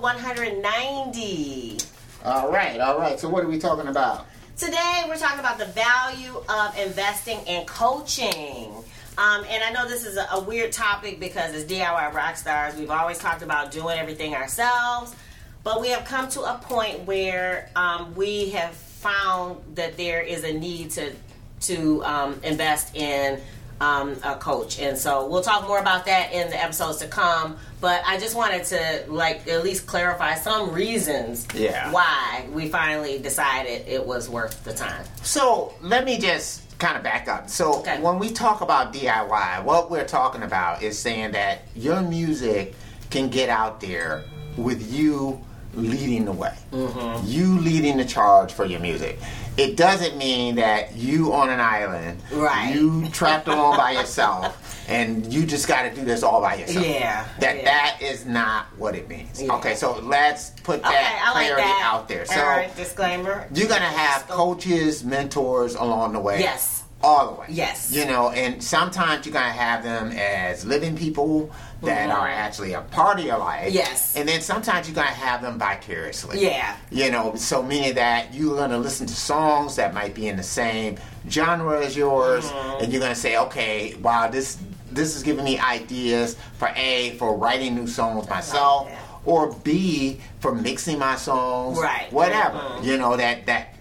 episode 190. All right, all right. So what are we talking about? Today, we're talking about the value of investing in coaching. Um, and I know this is a, a weird topic because as DIY rock stars, we've always talked about doing everything ourselves. But we have come to a point where um, we have found that there is a need to to um, invest in um, a coach, and so we'll talk more about that in the episodes to come. But I just wanted to like at least clarify some reasons Yeah. why we finally decided it was worth the time. So let me just kind of back up. So Okay. when we talk about DIY, what we're talking about is saying that your music can get out there with you leading the way. Mm-hmm. You leading the charge for your music. It doesn't mean that you on an island, Right. you trapped alone by yourself, and you just got to do this all by yourself. Yeah, That yeah. that is not what it means. Yeah. Okay, so let's put Okay, that like clarity that. out there. So All right, disclaimer. you're gonna have coaches, mentors along the way. Yes. All the way. Yes. You know, and sometimes you're gonna have them as living people that are actually a part of your life. Mm-hmm. Yes. And then sometimes you're gonna have them vicariously. Yeah. You know, so meaning that you're gonna listen to songs that might be in the same genre as yours, Mm-hmm. and you're gonna say, okay, wow, this this is giving me ideas for a for writing new songs myself, or b for mixing my songs, Right. Whatever. Mhm. You know that that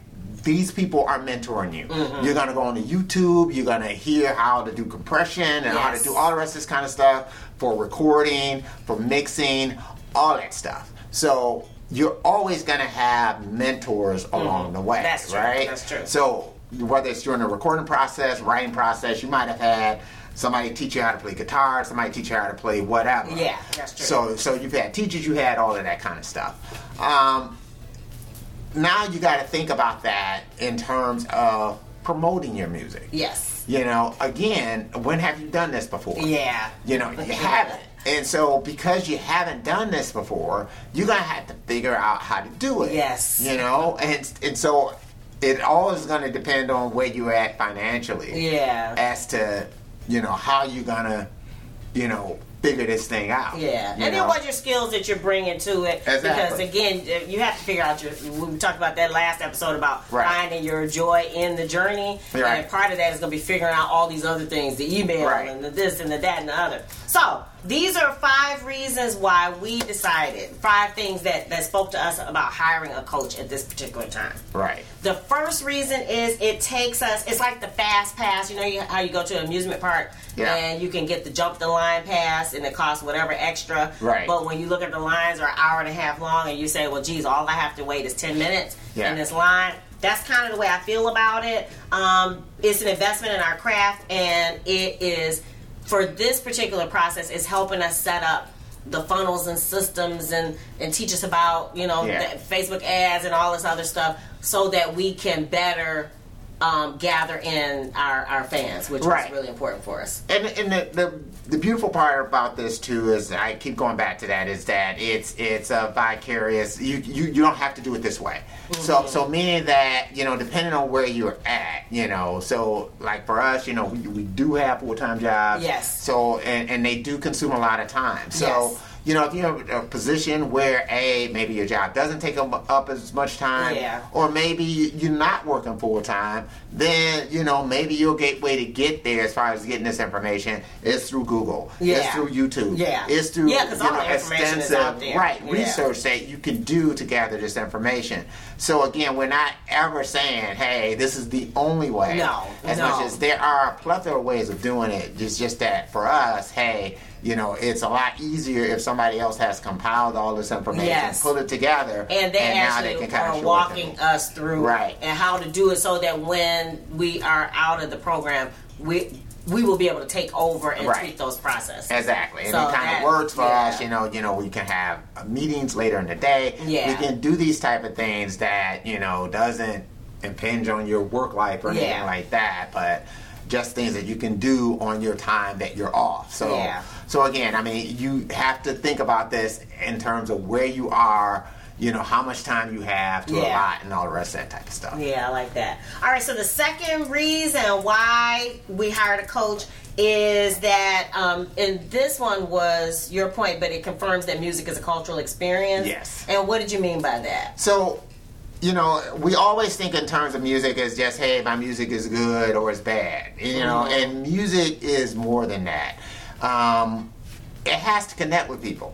these people are mentoring you. Mm-hmm. You're gonna go on to YouTube. You're gonna hear how to do compression and how to do all the rest of this kind of stuff for recording, for mixing, all that stuff. So you're always gonna have mentors along the way, Mm-hmm. That's true. right? That's true. So whether it's during the recording process, writing process, you might have had somebody teach you how to play guitar, somebody teach you how to play whatever. Yeah, that's true. So so you've had teachers, you had all of that kind of stuff. Um, now you got to think about that in terms of promoting your music. Yes. You know, again, when have you done this before? Yeah. You know, you haven't. And so, because you haven't done this before, you're gonna have to figure out how to do it. Yes. You know, and and so it all is gonna depend on where you're at financially. Yeah. As to you know how you're gonna, you know, figure this thing out. Yeah, and know? then what your skills that you're bringing to it. Because again, uh, you have to figure out your. We talked about that last episode about Right. finding your joy in the journey, Right. and part of that is going to be figuring out all these other things: the email Right. and the this and the that and the other. So these are five reasons why we decided five things that that spoke to us about hiring a coach at this particular time. right. The first reason is it takes us. It's like the fast pass. You know you, how you go to an amusement park Yeah. and you can get the jump the line pass and it costs whatever extra. Right. But when you look at the lines are an hour and a half long and you say, well, geez, all I have to wait is ten minutes Yeah. in this line. That's kind of the way I feel about it. Um, it's an investment in our craft and it is for this particular process. It's helping us set up the funnels and systems and and teach us about you know Yeah. the Facebook ads and all this other stuff so that we can better um, gather in our, our fans, which Right. is really important for us. And, and the, the the beautiful part about this too is I keep going back to that is that it's it's a vicarious. You you, you don't have to do it this way. So so meaning that you know depending on where you're at, you know. So like for us, you know, we, we do have full time jobs. Yes. So and and they do consume a lot of time. So. Yes. You know, if you're in a position where a maybe your job doesn't take up, up as much time, Yeah. or maybe you're not working full time, then you know maybe your gateway to get there as far as getting this information is through Google, it's Yeah. through YouTube, Yeah. it's through Yeah, you all know, the information is extensive out there. right Yeah. research that you can do to gather this information. So again, we're not ever saying, "Hey, this is the only way." No, as no. much as there are a plethora of ways of doing it. It's just that for us, hey. You know, it's a lot easier if somebody else has compiled all this information, Yes. put it together, And they now actually they can kind are walking us through Right. and how to do it so that when we are out of the program, we we will be able to take over and Right. tweak those processes. Exactly, and So it kind of works for yeah. us. You know, you know, we can have meetings later in the day. Yeah. we can do these type of things that you know doesn't impinge on your work life or anything Yeah. like that, but just things that you can do on your time that you're off. So, Yeah. So again, I mean, you have to think about this in terms of where you are. you know how much time you have to Yeah. allot and all the rest of that type of stuff. Yeah, I like that. All right, so the second reason why we hired a coach is that, um, and this one was your point, but it confirms that music is a cultural experience. Yes. And what did you mean by that? So, you know, we always think in terms of music as just, hey, my music is good or it's bad. You know, Mhm. and music is more than that. Um, it has to connect with people.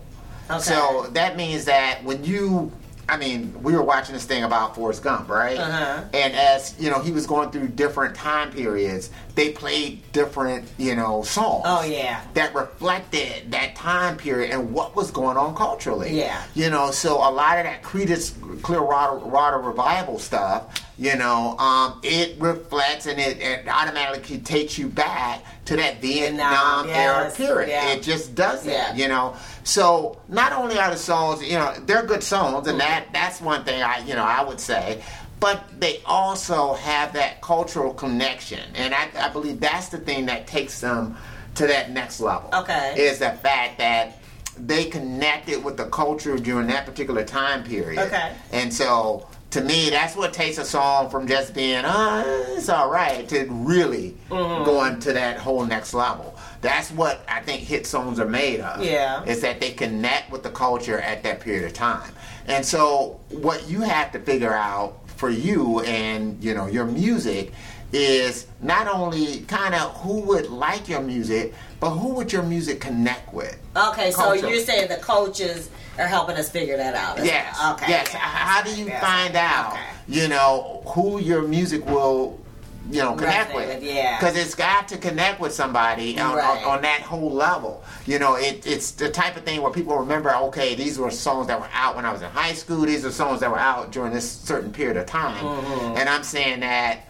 Okay. So that means that when you, I mean, we were watching this thing about Forrest Gump, right? Uh-huh. And as you know, he was going through different time periods. They played different, you know, songs. Oh, yeah. That reflected that time period and what was going on culturally. Yeah. You know, so a lot of that Creedence Clearwater revival stuff, you know, um, it reflects and it, it automatically takes you back to that Vietnam era yes, period. yeah. It just does that, Yeah. you know. So not only are the songs, you know, they're good songs, and that that's one thing I, you know, I would say. But they also have that cultural connection, and I, I believe that's the thing that takes them to that next level. Okay. is the fact that they connected with the culture during that particular time period. Okay. And so to me, that's what takes a song from just being, uh, it's all right, to really Mm-hmm. going to that whole next level. That's what I think hit songs are made of. Yeah. Is that they connect with the culture at that period of time. And so what you have to figure out for you and, you know, your music is not only kind of who would like your music, but who would your music connect with? Okay, so you're saying the coaches are helping us figure that out. Yes. well. Okay. Yes. yeah, How do you right, find out, right. you know, who your music will, you know, connect with? yeah. Because it's got to connect with somebody on, Right. on, on that whole level. You know, it, it's the type of thing where people remember, okay, these were songs that were out when I was in high school. These are songs that were out during this certain period of time. Mm-hmm. And I'm saying that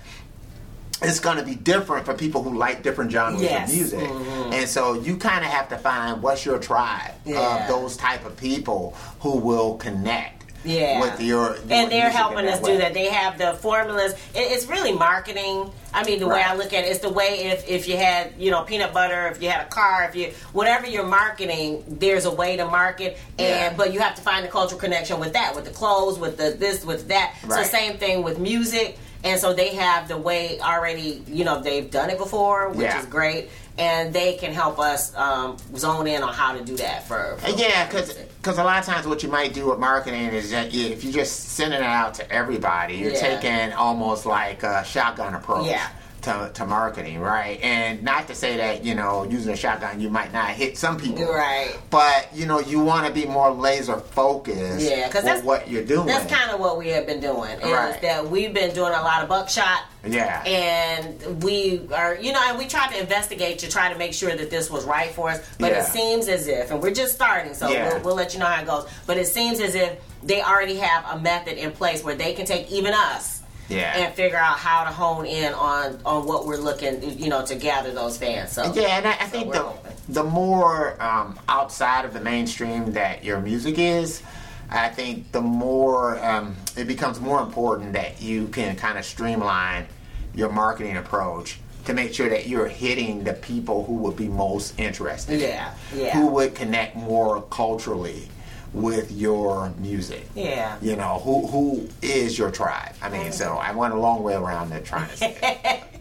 it's going to be different for people who like different genres Yes. of music. Mhm. And so you kind of have to find what's your tribe Yeah. of those type of people who will connect Yeah. with your, your and they're helping in us way. do that. They have the formulas. It, it's really marketing. I mean, the way I look at it, it's the way if if you had you know peanut butter, if you had a car, if you whatever you're marketing, there's a way to market. And Yeah. but you have to find the cultural connection with that, with the clothes, with the this, with that. Right. So same thing with music. And so they have the way already. You know, they've done it before, which Yeah. is great. And they can help us um, zone in on how to do that for. for Uh, Yeah, for because a lot of times what you might do with marketing is that if you're just sending it out to everybody, you're Yeah. taking almost like a shotgun approach. Yeah. To, to marketing, right? And not to say that, you know, using a shotgun you might not hit some people. Right. But, you know, you want to be more laser focused yeah, because that's- what you're doing. That's kind of what we have been doing. Is Right. that we've been doing a lot of buckshot, Yeah. and we are, you know, and we tried to investigate to try to make sure that this was right for us. But Yeah. it seems as if, and we're just starting, so Yeah. we'll, we'll let you know how it goes. But it seems as if they already have a method in place where they can take even us. Yeah. And figure out how to hone in on on what we're looking, you know, to gather those fans. So Yeah, and I, I So think the the more um, outside of the mainstream that your music is, I think the more um, it becomes more important that you can kind of streamline your marketing approach to make sure that you're hitting the people who would be most interested, yeah, yeah, who would connect more culturally with your music. yeah. You know, who who is your tribe? I mean, so I went a long way around there trying to say.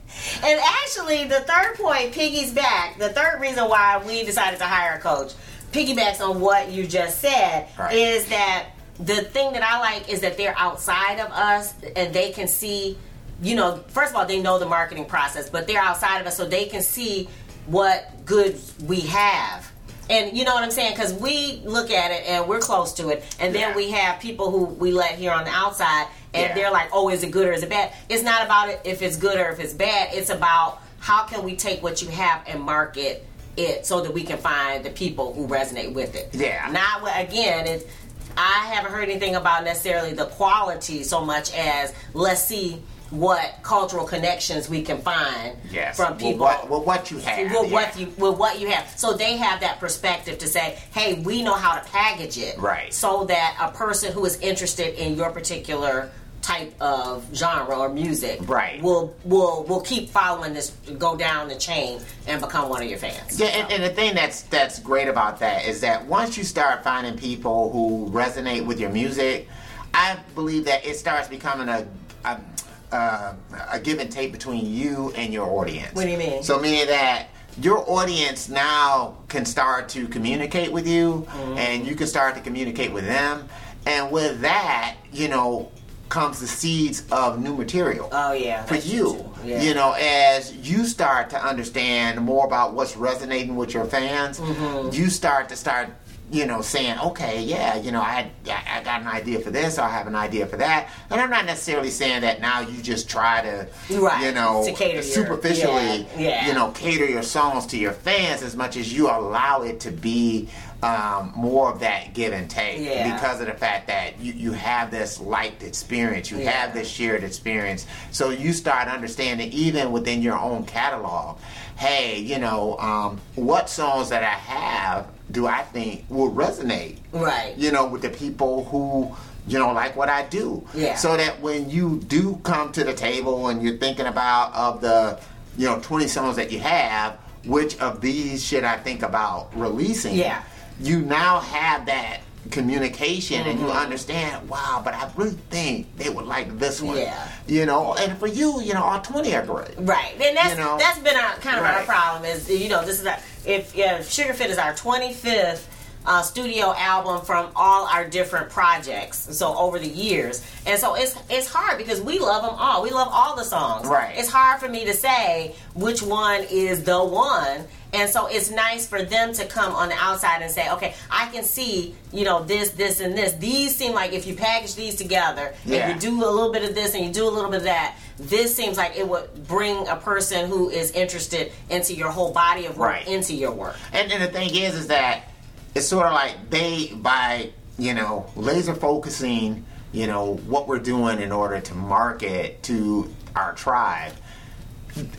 And actually, the third point piggies back. The third reason why we decided to hire a coach piggybacks on what you just said Right. is that the thing that I like is that they're outside of us and they can see, you know, first of all, they know the marketing process, but they're outside of us so they can see what goods we have. And you know what I'm saying? Because we look at it and we're close to it, and then Yeah. we have people who we let here on the outside, and Yeah. they're like, "Oh, is it good or is it bad?" It's not about it if it's good or if it's bad. It's about how can we take what you have and market it so that we can find the people who resonate with it. Yeah. Not again. It's I haven't heard anything about necessarily the quality so much as let's see what cultural connections we can find Yes. from people what, with what you have. with what you with what you have. So they have that perspective to say, "Hey, we know how to package it, Right. So that a person who is interested in your particular type of genre or music, Right. will will will keep following this, go down the chain, and become one of your fans. Yeah, and, and the thing that's that's great about that is that once you start finding people who resonate with your music, I believe that it starts becoming a, a uh, a give and take between you and your audience. What do you mean? So meaning that your audience now can start to communicate with you, Mm-hmm. and you can start to communicate with them, and with that, you know, comes the seeds of new material Oh yeah. for you. Yeah. You know, as you start to understand more about what's resonating with your fans, Mm-hmm. you start to start, you know, saying, okay, yeah, you know, I, I I got an idea for this, or I have an idea for that, and I'm not necessarily saying that now you just try to, Right, you know, to cater your- superficially, yeah, yeah. you know, cater your songs to your fans as much as you allow it to be. Um, more of that give and take Yeah. because of the fact that you, you have this liked experience, you Yeah. have this shared experience. So you start understanding, even within your own catalog, hey, you know, um, what songs that I have do I think will resonate, Right. you know, with the people who, you know, like what I do. Yeah. So that when you do come to the table and you're thinking about of the, you know, 20 songs that you have, which of these should I think about releasing? Yeah. You now have that communication and you Mm-hmm. understand, wow, but I really think they would like this one. Yeah. You know, and for you, you know, all 20 are great. Right, and that's You know? that's been our kind of our problem is you know this is our, if yeah, Sugar Fit is our 25th uh, studio album from all our different projects. So over the years, and so it's it's hard because we love them all. We love all the songs. Right. It's hard for me to say which one is the one. And so it's nice for them to come on the outside and say, okay, I can see, you know, this, this, and this. These seem like if you package these together Yeah. and you do a little bit of this and you do a little bit of that, this seems like it would bring a person who is interested into your whole body of work Right. into your work. And, and the thing is, is that it's sort of like they, by, you know, laser focusing, you know, what we're doing in order to market to our tribe,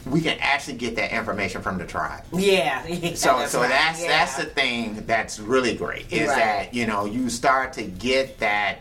we can actually get that information from the tribe. Yeah. So so right. that's Yeah. that's the thing that's really great is Right. that you know you start to get that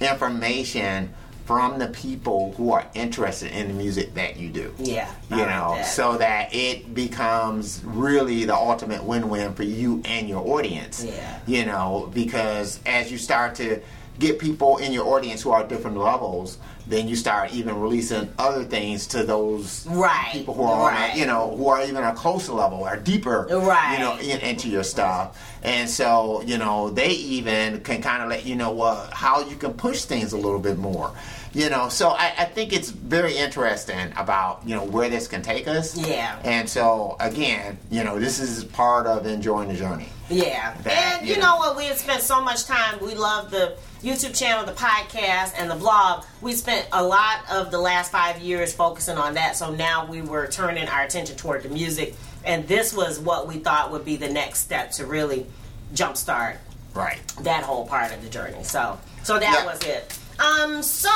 information from the people who are interested in the music that you do. Yeah, I You like know, that. so that it becomes really the ultimate win-win for you and your audience. Yeah. You know, because as you start to get people in your audience who are different levels, then you start even releasing other things to those Right, people who are on right. a, you know who are even a closer level or deeper Right. you know in, into your stuff and so you know they even can kind of let you know uh, how you can push things a little bit more you know so I, I think it's very interesting about you know where this can take us Yeah. and so again you know this is part of enjoying the journey Yeah. That, and you know. know what? We had spent so much time. We love the YouTube channel, the podcast, and the blog. We spent a lot of the last five years focusing on that. So now we were turning our attention toward the music. And this was what we thought would be the next step to really jumpstart right that whole part of the journey. So, so that Yeah. was it. Um, so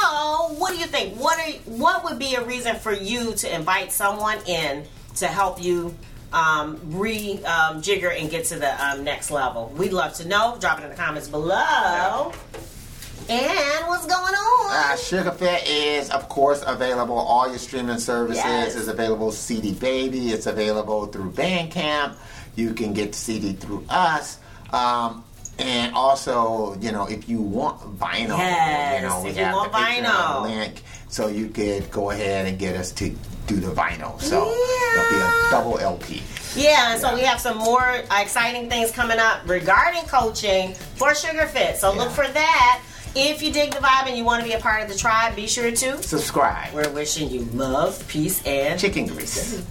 what do you think? What are what would be a reason for you to invite someone in to help you um, re um, jigger and get to the um, next level? We'd love to know. Drop it in the comments below. And what's going on? Uh, Sugar Fit is, of course, available. All your streaming services Yes. is available. CD Baby, it's available through Bandcamp. You can get CD through us. Um, and also, you know, if you want vinyl, Yes, you know, we if you have want the vinyl. link, so you could go ahead and get us to do the vinyl. So Yeah. it'll be a double LP. Yeah, and so we have some more exciting things coming up regarding coaching for Sugar Fit. So look for that. If you dig the vibe and you want to be a part of the tribe, be sure to. Subscribe. We're wishing you love, peace, and Chicken grease.